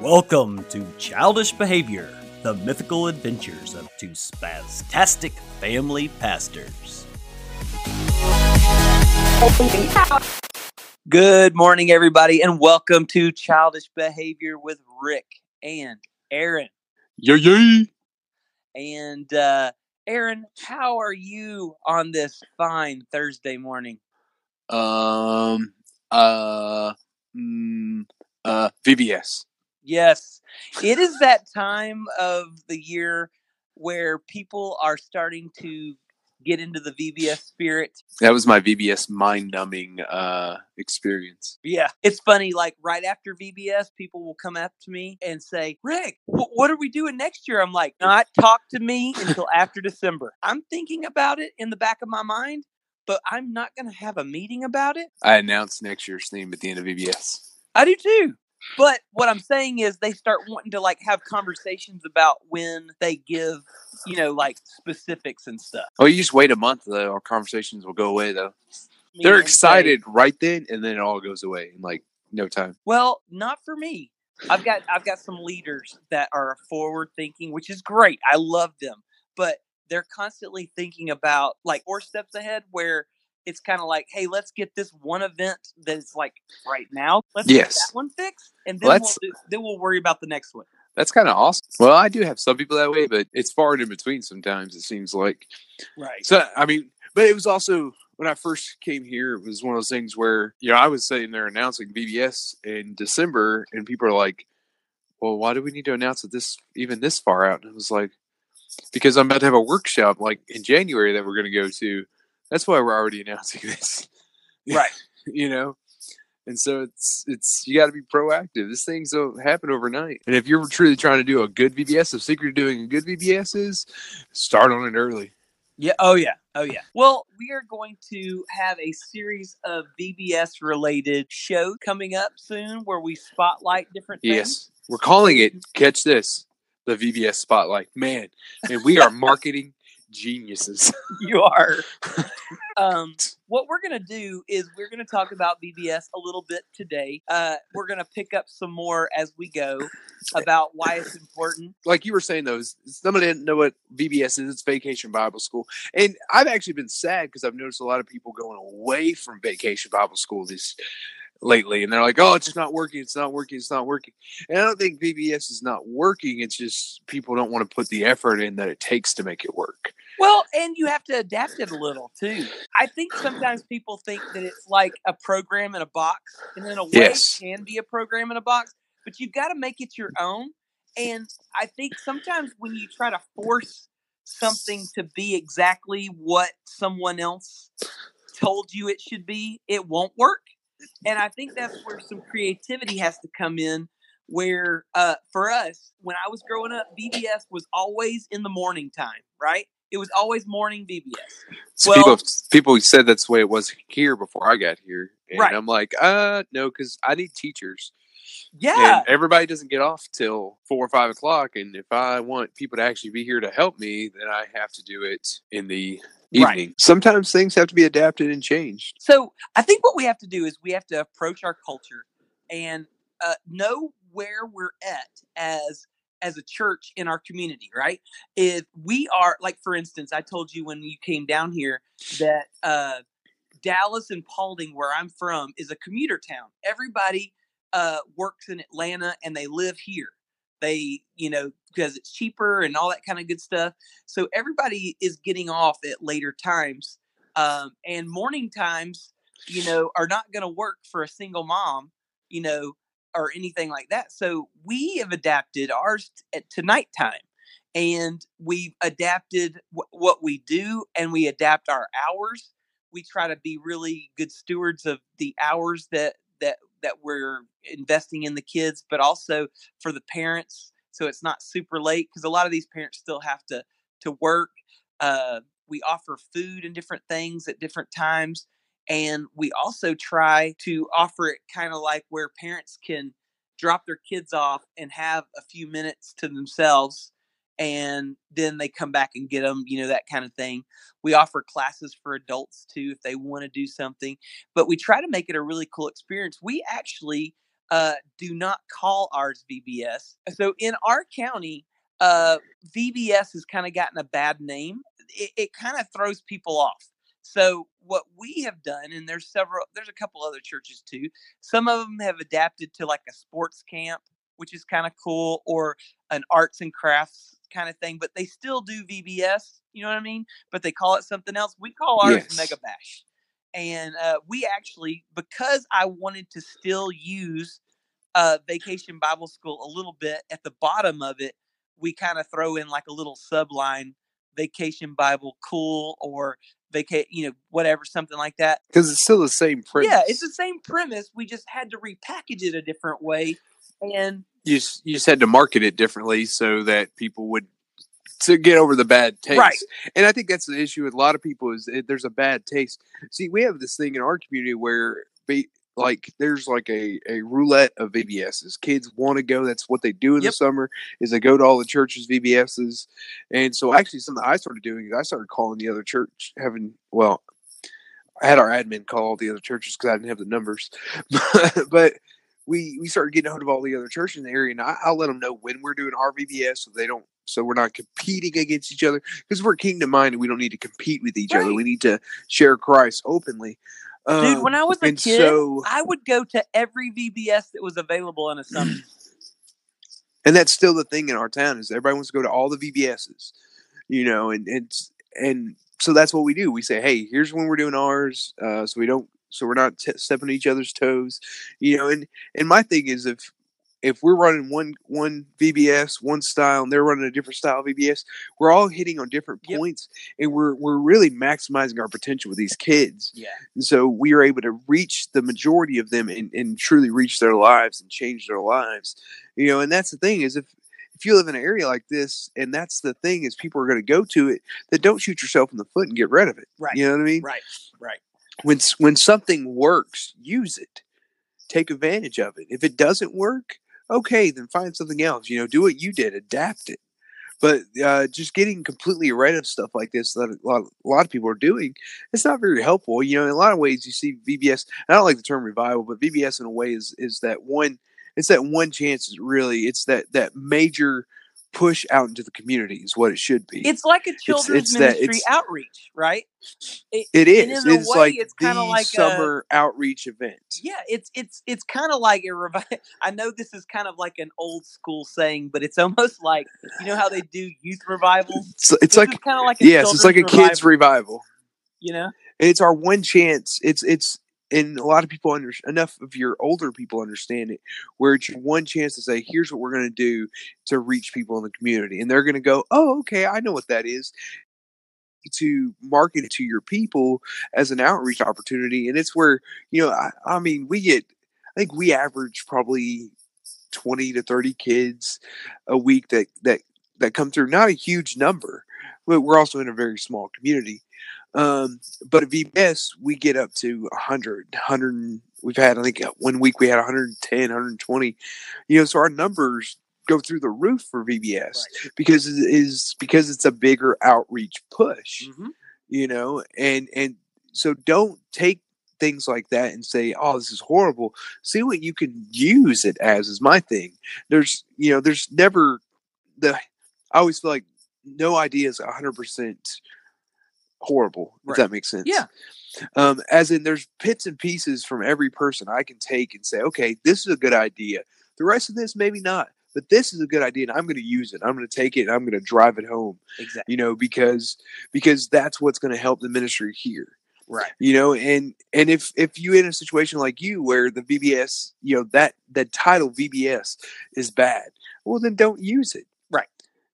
Welcome to Childish Behavior, the mythical adventures of two spastastic family pastors. Good morning, everybody, and welcome to Childish Behavior with Rick and Aaron. Yeah. And uh, Aaron, how are you on this fine Thursday morning? Um, uh, mm, uh, VBS. Yes, it is that time of the year where people are starting to get into the VBS spirit. That was my VBS mind numbing uh experience. Yeah, it's funny. Like right after VBS, people will come up to me and say, "Rick, wh- what are we doing next year?" I'm like, "Not talk to me until after December." I'm thinking about it in the back of my mind, but I'm not going to have a meeting about it. I announced next year's theme at the end of VBS. I do too. But what I'm saying is they start wanting to like have conversations about when they give, you know, like specifics and stuff. Oh, you just wait a month though. Our conversations will go away though. Me They're and say, excited right then, and then it all goes away in like no time. Well, not for me. I've got I've got some leaders that are forward thinking, which is great. I love them. But they're constantly thinking about like four steps ahead where it's kind of like, hey, let's get this one event that's like right now. Let's get Yes. that one fixed, and then Well, we'll do, then we'll worry about the next one. That's kind of awesome. Well, I do have some people that way, but it's far and in between sometimes. It seems like. Right. So I mean, but it was also when I first came here, it was one of those things where you know I was sitting there announcing VBS in December, and people are like, "Well, why do we need to announce it this even this far out?" And I was like, "Because I'm about to have a workshop like in January that we're going to go to. That's why we're already announcing this, Right. you know." And so it's it's you got to be proactive. These things don't happen overnight. And if you're truly trying to do a good VBS, the secret to doing a good VBS is start on it early. Yeah. Oh, yeah. Oh, yeah. Well, we are going to have a series of VBS related shows coming up soon where we spotlight different things. Yes, we're calling it. Catch this, the VBS Spotlight. Man, and we are marketing geniuses. You are. um, what we're going to do is we're going to talk about VBS a little bit today. Uh, we're going to pick up some more as we go about why it's important. like you were saying, though, is- somebody didn't know what VBS is. It's Vacation Bible School, and I've actually been sad because I've noticed a lot of people going away from Vacation Bible School this lately, and they're like, "Oh, it's just not working. It's not working. It's not working." And I don't think VBS is not working. It's just people don't want to put the effort in that it takes to make it work. Well, and you have to adapt it a little too. I think sometimes people think that it's like a program in a box, and in a way, Yes. it can be a program in a box, but you've got to make it your own. And I think sometimes when you try to force something to be exactly what someone else told you it should be, it won't work. And I think that's where some creativity has to come in. Where uh, for us, when I was growing up, VBS was always in the morning time, right? It was always morning VBS. So Well- people people said that's the way it was here before I got here, and Right. I'm like, uh, no, because I need teachers. Yeah, And everybody doesn't get off till four or five o'clock. And if I want people to actually be here to help me, then I have to do it in the Right. Sometimes things have to be adapted and changed. So I think what we have to do is we have to approach our culture and uh, know where we're at as as a church in our community. Right? If we are like, for instance, I told you when you came down here that uh, Dallas and Paulding, where I'm from, is a commuter town. Everybody uh, works in Atlanta and they live here. They, you know, because it's cheaper and all that kind of good stuff. So everybody is getting off at later times, um, and morning times, you know, are not going to work for a single mom, you know, or anything like that. So we have adapted ours t- to nighttime, and we've adapted wh- what we do, and we adapt our hours. We try to be really good stewards of the hours that that that we're investing in the kids, but also for the parents, so it's not super late because a lot of these parents still have to to work. Uh, we offer food and different things at different times, and we also try to offer it kind of like where parents can drop their kids off and have a few minutes to themselves and then they come back and get them you know that kind of thing we offer classes for adults too if they want to do something but we try to make it a really cool experience we actually uh, do not call ours VBS. So in our county, uh, VBS has kind of gotten a bad name. It, it kind of throws people off. So what we have done, and there's several, there's a couple other churches too. Some of them have adapted to like a sports camp, which is kind of cool, or an arts and crafts kind of thing. But they still do VBS. You know what I mean? But they call it something else. We call ours Yes. Mega Bash and uh, we actually because i wanted to still use uh, vacation bible school a little bit at the bottom of it we kind of throw in like a little subline vacation bible cool or vaca you know whatever something like that because it's still the same premise. yeah it's the same premise we just had to repackage it a different way and you just, you just had to market it differently so that people would to get over the bad taste. Right. And I think that's the issue with a lot of people is it, there's a bad taste. See, we have this thing in our community where be, like there's like a, a roulette of VBSs. Kids want to go. That's what they do in Yep. the summer is they go to all the churches VBSs. And so actually something I started doing is I started calling the other church having well I had our admin call all the other churches because I didn't have the numbers. but we we started getting a hold of all the other churches in the area, and I, I'll let them know when we're doing our VBS, so they don't, so we're not competing against each other. Because we're kingdom minded, we don't need to compete with each other. We need to share Christ openly. dude Um, when i was a kid so, i would go to every vbs that was available in a summer and that's still the thing in our town is everybody wants to go to all the VBSs, you know, and and and so that's what we do. We say, hey, here's when we're doing ours, uh, so we don't, so we're not t- stepping on each other's toes, you know. And and my thing is if if we're running one one VBS, one style, and they're running a different style VBS, we're all hitting on different Yep. points, and we're we're really maximizing our potential with these kids. yeah And so we are able to reach the majority of them and, and truly reach their lives and change their lives. You know, and that's the thing is if if you live in an area like this and that's the thing is people are going to go to it, then don't shoot yourself in the foot and get rid of it. Right. You know what I mean? right right When when something works, use it. Take advantage of it. If it doesn't work, okay, then find something else. You know, do what you did, adapt it. But uh, just getting completely rid of stuff like this that a lot, a lot of people are doing, it's not very helpful. You know, in a lot of ways, you see VBS. I don't like the term revival, but VBS in a way is is that one. It's that one chance. Really, it's that that major push out into the community is what it should be. it's like a children's it's that- ministry it's- outreach right it and is. It's way, like it's kinda like a- summer outreach event. yeah it's it's it's kind of like a revi- i know this is kind of like an old school saying but it's almost like you know how they do youth revivals It's, it's like kind of like a yes, it's like a children's kids revival. you know And it's our one chance. It's it's and a lot of people under enough of your older people understand it, where it's one chance to say, "Here's what we're going to do to reach people in the community," and they're going to go, "Oh, okay, I know what that is." To market to your people as an outreach opportunity, and it's where you know, I, I mean, we get, I think we average probably twenty to thirty kids a week that that that come through. Not a huge number, but we're also in a very small community. Um, but at VBS, we get up to 100, 100. We've had, I think, uh, one week we had 110, 120. You know, so our numbers go through the roof for VBS right. because it is because it's a bigger outreach push. Mhm. You know, and and so don't take things like that and say, "Oh, this is horrible." See what you can use it as. Is my thing. There's you know, there's never the. I always feel like no idea is 100 percent horrible. If Right. that makes sense. Yeah. Um, as in, there's bits and pieces from every person I can take and say, okay, this is a good idea. The rest of this, maybe not, but this is a good idea, and I'm going to use it. I'm going to take it, and I'm going to drive it home. exactly You know, because because that's what's going to help the ministry here. right You know, and and if if you in a situation like you where the VBS, you know that that title VBS is bad, well then don't use it.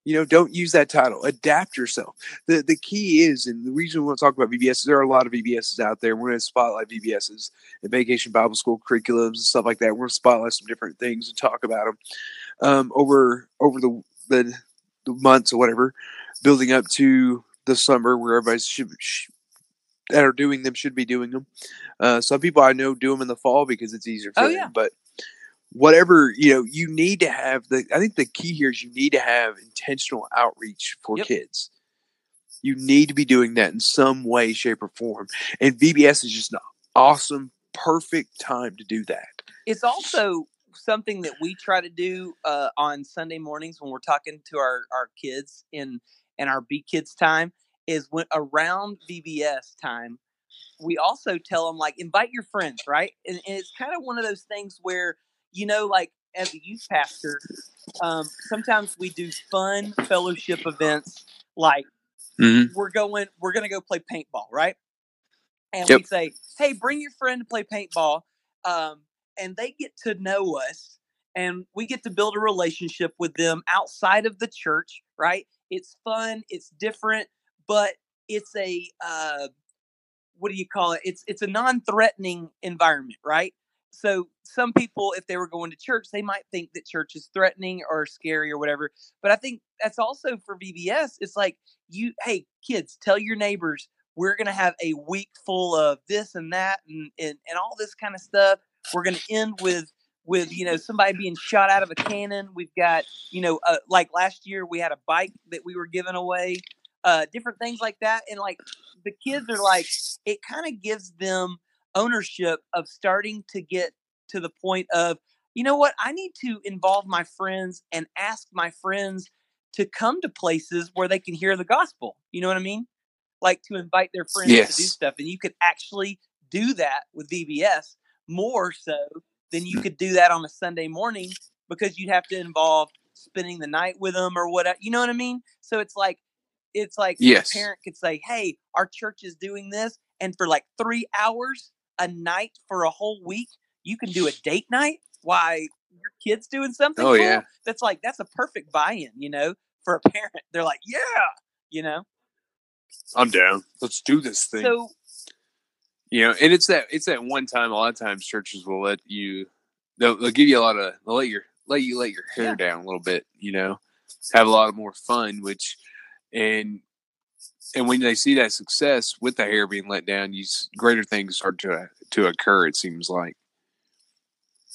You know, don't use that title. Adapt yourself. The the key is, and the reason we want to talk about VBS is there are a lot of VBSs out there. We're going to spotlight VBSs and Vacation Bible School curriculums and stuff like that. We're going to spotlight some different things and talk about them um, over over the, the the months or whatever, building up to the summer where everybody should, sh that are doing them should be doing them. Uh, some people I know do them in the fall because it's easier for Oh, them. yeah. But whatever you know, you need to have the. I think the key here is you need to have intentional outreach for Yep. kids. You need to be doing that in some way, shape, or form. And VBS is just an awesome, perfect time to do that. it's also something that we try to do uh, on Sunday mornings when we're talking to our our kids in in our B kids time is when around VBS time, we also tell them like invite your friends, right? And, and it's kind of one of those things where you know, like as a youth pastor, um, sometimes we do fun fellowship events like Mhm. we're going we're gonna go play paintball, right? And Yep. we say, hey, bring your friend to play paintball, um, and they get to know us, and we get to build a relationship with them outside of the church, right? It's fun, it's different, but it's a uh, what do you call it? It's it's a non-threatening environment, right? So some people, if they were going to church, they might think that church is threatening or scary or whatever. But I think that's also for VBS. It's like you, hey kids, tell your neighbors we're gonna have a week full of this and that and and, and all this kind of stuff. We're gonna end with with you know somebody being shot out of a cannon. We've got you know uh, like last year we had a bike that we were giving away. Uh, different things like that, and like the kids are like, it kind of gives them ownership of starting to get to the point of, you know what, I need to involve my friends and ask my friends to come to places where they can hear the gospel. You know what I mean? Like to invite their friends to do stuff. And you could actually do that with VBS more so than you mm. could do that on a Sunday morning because you'd have to involve spending the night with them or whatever. You know what I mean? So it's like, it's like Yes. a parent could say, "Hey, our church is doing this," and for like three hours a night for a whole week, you can do a date night. Why your kid's doing something? Oh, cool. yeah. that's like that's a perfect buy-in, you know, for a parent. They're like, "Yeah," you know. I'm down. Let's do this thing. So you know, and it's that it's that one time. A lot of times, churches will let you. They'll, they'll give you a lot of. They'll let your let you let your hair Yeah. down a little bit. You know, have a lot of more fun. Which, and and when they see that success with the hair being let down, you greater things start to to occur. It seems like,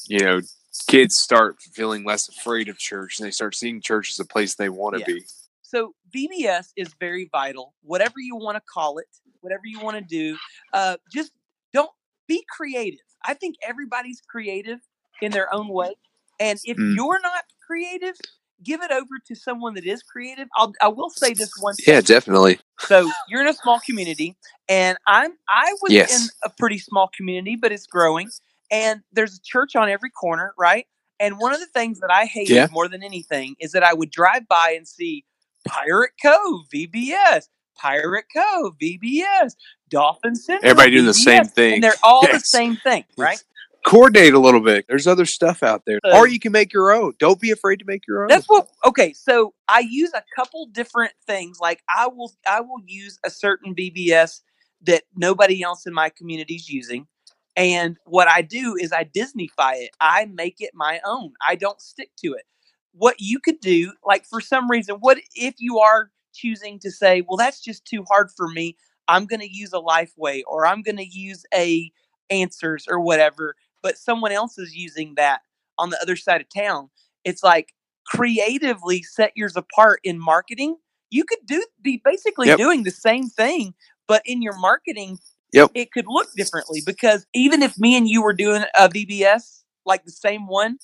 you know, kids start feeling less afraid of church, and they start seeing church as a place they want to Yeah. be. so VBS is very vital. Whatever you want to call it, whatever you want to do, uh, just don't be creative. I think everybody's creative in their own way, and if Mm. you're not creative, give it over to someone that is creative. I'll, I will say this one. Thing. Yeah, definitely. So you're in a small community, and I'm I was Yes. in a pretty small community, but it's growing. And there's a church on every corner, right? And one of the things that I hated Yeah. more than anything is that I would drive by and see Pirate Cove VBS, Pirate Cove VBS, Dolphin Central. Everybody doing the same thing. and they're all the same thing, right? Coordinate a little bit. There's other stuff out there, or you can make your own. Don't be afraid to make your own. That's what okay, so I use a couple different things. Like I will I will use a certain VBS that nobody else in my community is using. And what I do is I Disneyfy it. I make it my own. I don't stick to it. What you could do, like for some reason, what if you are choosing to say, well, that's just too hard for me. I'm going to use a Lifeway or I'm going to use a Answers or whatever, but someone else is using that on the other side of town. It's like creatively set yours apart in marketing. You could do be basically Yep. doing the same thing, but in your marketing, Yep. it could look differently because even if me and you were doing a VBS like the same one,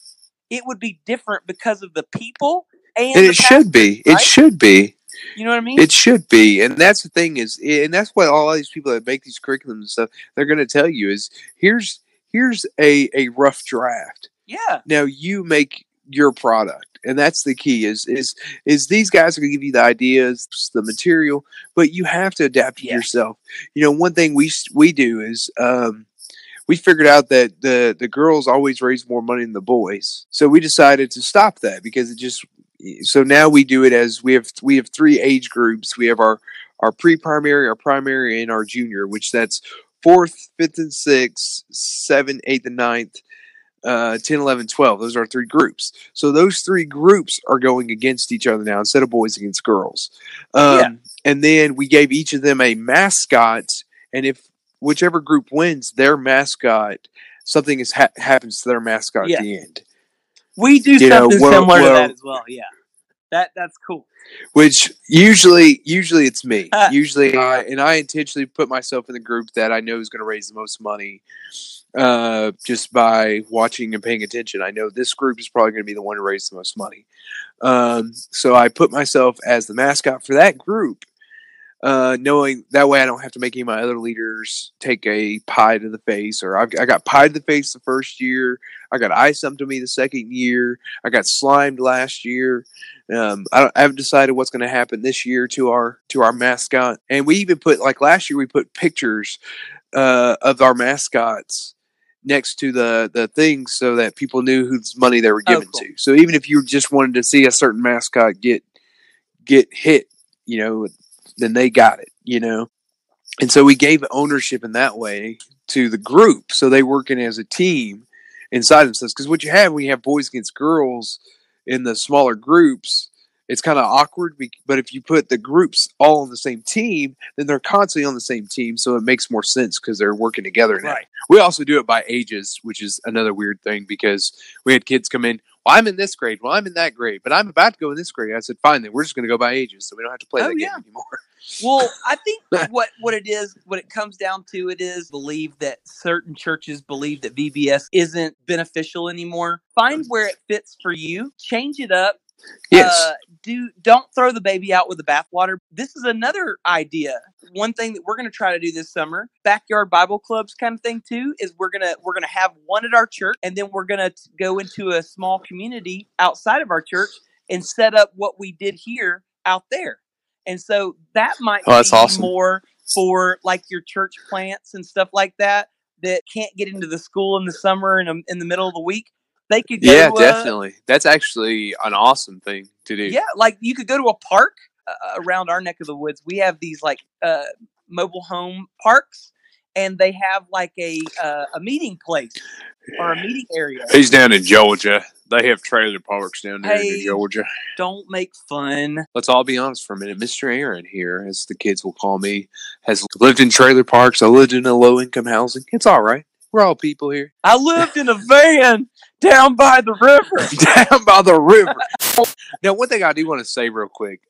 it would be different because of the people and, and the it should be. pastor, It should be. You know what I mean? It should be. And that's the thing is, and that's what all these people that make these curriculums and stuff, they're going to tell you is here's here's a a rough draft. yeah, Now you make your product, and that's the key. Is is is these guys are going to give you the ideas, the material, but you have to adapt it Yeah. yourself. You know, one thing we we do is. um we figured out that the the girls always raise more money than the boys, so we decided to stop that because it just. So now we do it as we have we have three age groups. We have our our pre-primary, our primary, and our junior, which that's fourth, fifth, and sixth, seventh, eighth, and ninth, uh, 10, 11, 12. Those are our three groups. So those three groups are going against each other now instead of boys against girls. Um, Yeah. And then we gave each of them a mascot, and if whichever group wins, their mascot, something is ha- happens to their mascot Yeah. at the end. we do You know, something well- similar to that as well. Yeah, that that's cool. which usually usually it's me usually I, and i intentionally put myself in the group that i know is going to raise the most money uh, just by watching and paying attention. I know this group is probably going to be the one to raise the most money. Um, so I put myself as the mascot for that group, uh, knowing that way I don't have to make any of my other leaders take a pie to the face. Or I've, I got pie to the face the first year. I got ice up to me the second year. I got slimed last year. Um, I, I, haven't decided what's going to happen this year to our to our mascot. And we even put like last year we put pictures uh, of our mascots next to the the things so that people knew whose money they were oh, given oh, cool. to. So even if you just wanted to see a certain mascot get get hit, you know, then they got it, you know. And so we gave ownership in that way to the group, so they working as a team inside themselves. Because what you have when you have boys against girls in the smaller groups, it's kind of awkward. But if you put the groups all on the same team, then they're constantly on the same team, so it makes more sense because they're working together now. Right. We also do it by ages, which is another weird thing because we had kids come in. Well, I'm in this grade. Well, I'm in that grade, but I'm about to go in this grade. I said, fine, then we're just going to go by ages, so we don't have to play oh, that yeah. game anymore. Well, I think what what it is, what it comes down to, it is believe that certain churches believe that VBS isn't beneficial anymore. Find where it fits for you, change it up, Yes. Uh, do don't throw the baby out with the bathwater. This is another idea. One thing that we're going to try to do this summer, backyard Bible clubs kind of thing too, is we're gonna we're gonna have one at our church, and then we're gonna go into a small community outside of our church and set up what we did here out there. And so that might oh, that's be awesome. more for like your church plants and stuff like that that can't get into the school in the summer and in the middle of the week they could go, yeah, uh, definitely. That's actually an awesome thing to do. Yeah, like you could go to a park uh, around our neck of the woods. We have these like uh, mobile home parks, and they have like a uh, a meeting place or a meeting area. He's down in Georgia. They have trailer parks down there hey, in Georgia. Don't make fun. Let's all be honest for a minute. Mr. Aaron here, as the kids will call me, has lived in trailer parks. I lived in a low income housing. It's all right. We're all people here. I lived in a van down by the river. down by the river. Now, one thing I do want to say real quick,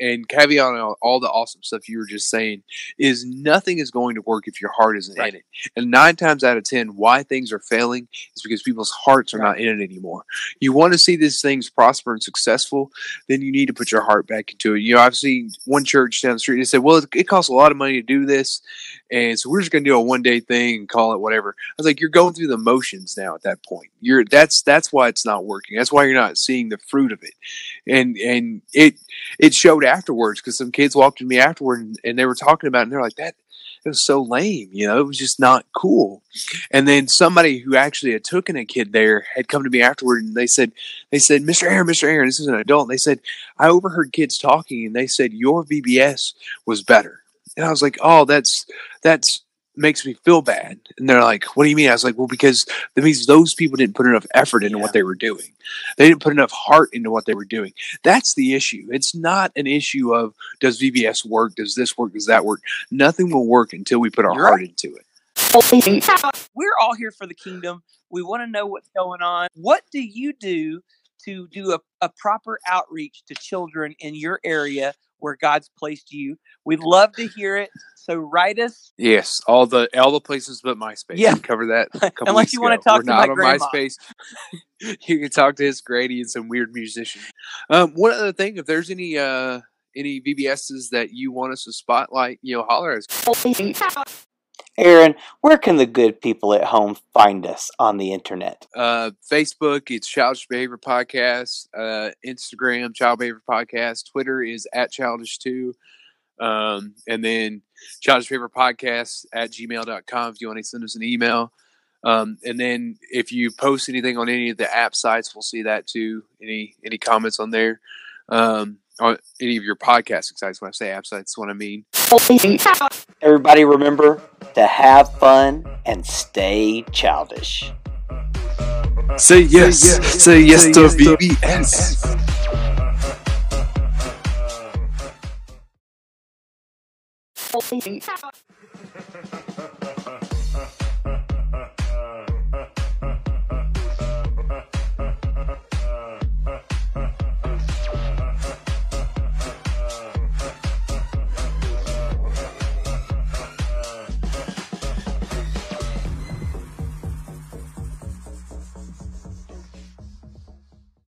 and caveat on all the awesome stuff you were just saying, is nothing is going to work if your heart isn't right. in it. And nine times out of ten, why things are failing is because people's hearts are right. not in it anymore. You want to see these things prosper and successful, then you need to put your heart back into it. You know, I've seen one church down the street. They said, "Well, it, it costs a lot of money to do this, and so we're just going to do a one day thing and call it whatever." I was like, "You're going through the motions now at that point. You're that's that's why it's not working. That's why you're not seeing the fruit of it." And and it it showed afterwards because some kids walked to me afterward and, and they were talking about it and they're like that it was so lame, you know, it was just not cool. And then somebody who actually had taken a kid there had come to me afterward and they said, they said, Mr. Aaron, Mr. Aaron, this is an adult. And they said, I overheard kids talking and they said your VBS was better. And I was like, oh, that's, that's, makes me feel bad. And they're like, what do you mean? I was like, well, because that means those people didn't put enough effort into yeah. what they were doing. They didn't put enough heart into what they were doing. That's the issue. It's not an issue of does VBS work? Does this work? Does that work? Nothing will work until we put our You're heart right. into it. We're all here for the kingdom. We want to know what's going on. What do you do to do a, a proper outreach to children in your area where God's placed you? We'd love to hear it. So write us. Yes, all the all the places but MySpace. Yeah, we cover that. Unless you want to talk We're to not my on grandma. MySpace. you can talk to his Grady and some weird musician. Um, one other thing, if there's any uh any VBSs that you want us to spotlight, you know, holler us. Aaron, where can the good people at home find us on the internet? Uh, Facebook, it's Childish Behavior Podcast. Uh, Instagram, Child Behavior Podcast. Twitter is at Childish2. Um, and then Childish Behavior Podcast at gmail.com if you want to send us an email. Um, and then if you post anything on any of the app sites, we'll see that too. Any any comments on there? Um, on any of your podcast sites. When I say app sites, what I mean. Everybody remember to have fun and stay childish. Say yes, say yes, say yes, say to yes VBS. To VBS.